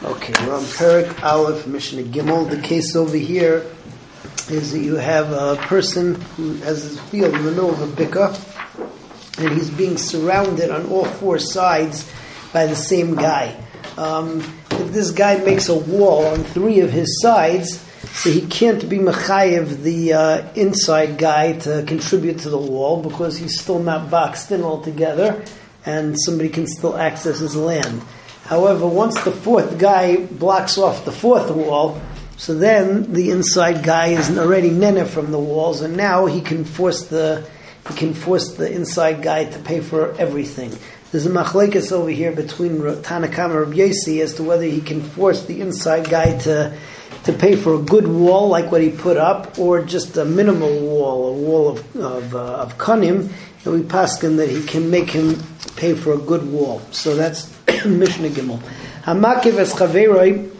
Okay, we're on Perik Aleph, Mishnah Gimel. The case over here is that you have a person who has his field in the middle of a bika, and he's being surrounded on all four sides by the same guy. Um, if this guy makes a wall on three of his sides, so he can't be mechayev the uh, inside guy to contribute to the wall because he's still not boxed in altogether, and somebody can still access his land. However, once the fourth guy blocks off the fourth wall, so then the inside guy is already nene from the walls, and now he can force the he can force the inside guy to pay for everything. There's a machlekes over here between Tanakama and Rabbi as to whether he can force the inside guy to to pay for a good wall like what he put up, or just a minimal wall, a wall of of, uh, of and we paskin that he can make him pay for a good wall. So that's Mishnah Gimel. Hamakiv es chaveroi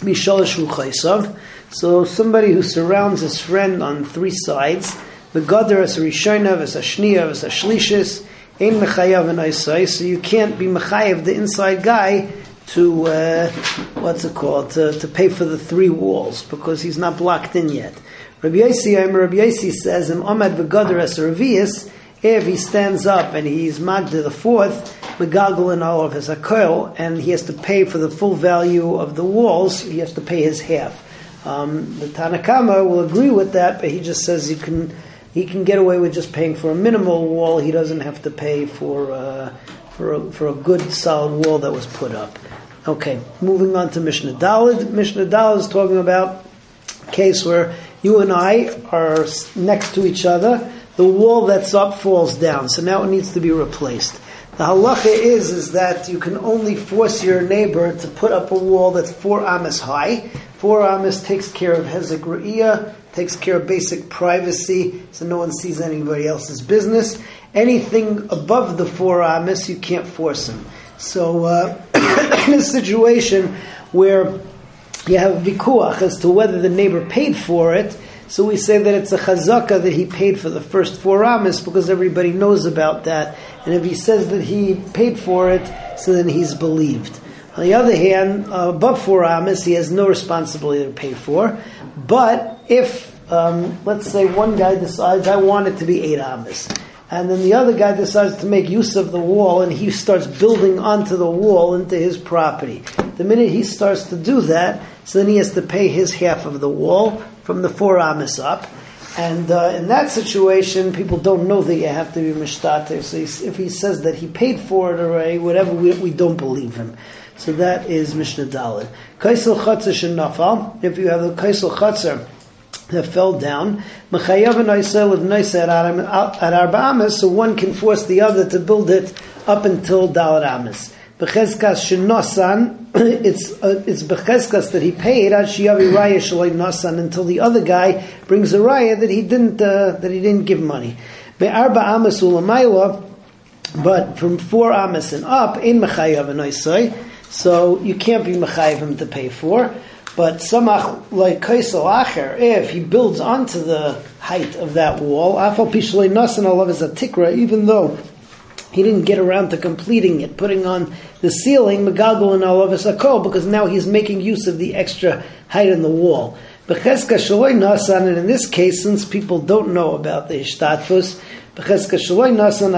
mishalosh ruchaisav. So somebody who surrounds his friend on three sides, the gadar a rishonav, shniyav, as a shlishis, ein mechayav and isai. So you can't be mechayav the inside guy to uh, what's it called to, to pay for the three walls because he's not blocked in yet. Rabbi Yossi, Rabbi Yossi says, "Im as a if he stands up and he's magda the fourth, megagal and all of his akoil, and he has to pay for the full value of the walls, he has to pay his half. Um, the Tanakama will agree with that, but he just says you can he can get away with just paying for a minimal wall. He doesn't have to pay for uh, for a, for a good solid wall that was put up. Okay, moving on to Mishnah Dalid. Mishnah Dalid is talking about a case where you and I are next to each other. The wall that's up falls down, so now it needs to be replaced. The halacha is is that you can only force your neighbor to put up a wall that's four amas high. Four amas takes care of hezek takes care of basic privacy, so no one sees anybody else's business. Anything above the four amas, you can't force him. So, uh, in a situation where you have vikuach as to whether the neighbor paid for it, so we say that it's a chazaka that he paid for the first four amas because everybody knows about that. And if he says that he paid for it, so then he's believed. On the other hand, uh, above four amas, he has no responsibility to pay for. But if, um, let's say, one guy decides, I want it to be eight amas, and then the other guy decides to make use of the wall and he starts building onto the wall into his property. The minute he starts to do that, so then he has to pay his half of the wall from the four amas up. And uh, in that situation, people don't know that you have to be mishtate. So if he says that he paid for it already, whatever, we, we don't believe him. So that is Mishnah Dalit. Kaisel chatzah shenafal. If you have the kaisel chatzah that fell down, mechayav and oisel of noiseh at arba amas, so one can force the other to build it up until dalit amas. Bechezkas shenosan, it's uh, it's bechezkas that he paid ad shiyavi raya shaloi nosan until the other guy brings a raya that he didn't uh, that he didn't give money. Be'arba amas ulamayla, but from four amas and up in mechayav and so you can't be mechayav him to pay for. But samach like kaisel acher, if he builds onto the height of that wall, afal pishloi nasan alav is a tikra, even though he didn't get around to completing it, putting on the ceiling, Megagal and Alavis Akol, because now he's making use of the extra height in the wall. Becheska Shaloi Nasan, and in this case, since people don't know about the Ishtatfus, Becheska Shaloi Nasan,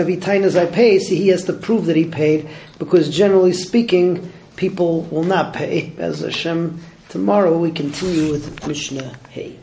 if he tainas I pay, see, he has to prove that he paid, because generally speaking, people will not pay. As Hashem, tomorrow we continue with Mishnah Hey.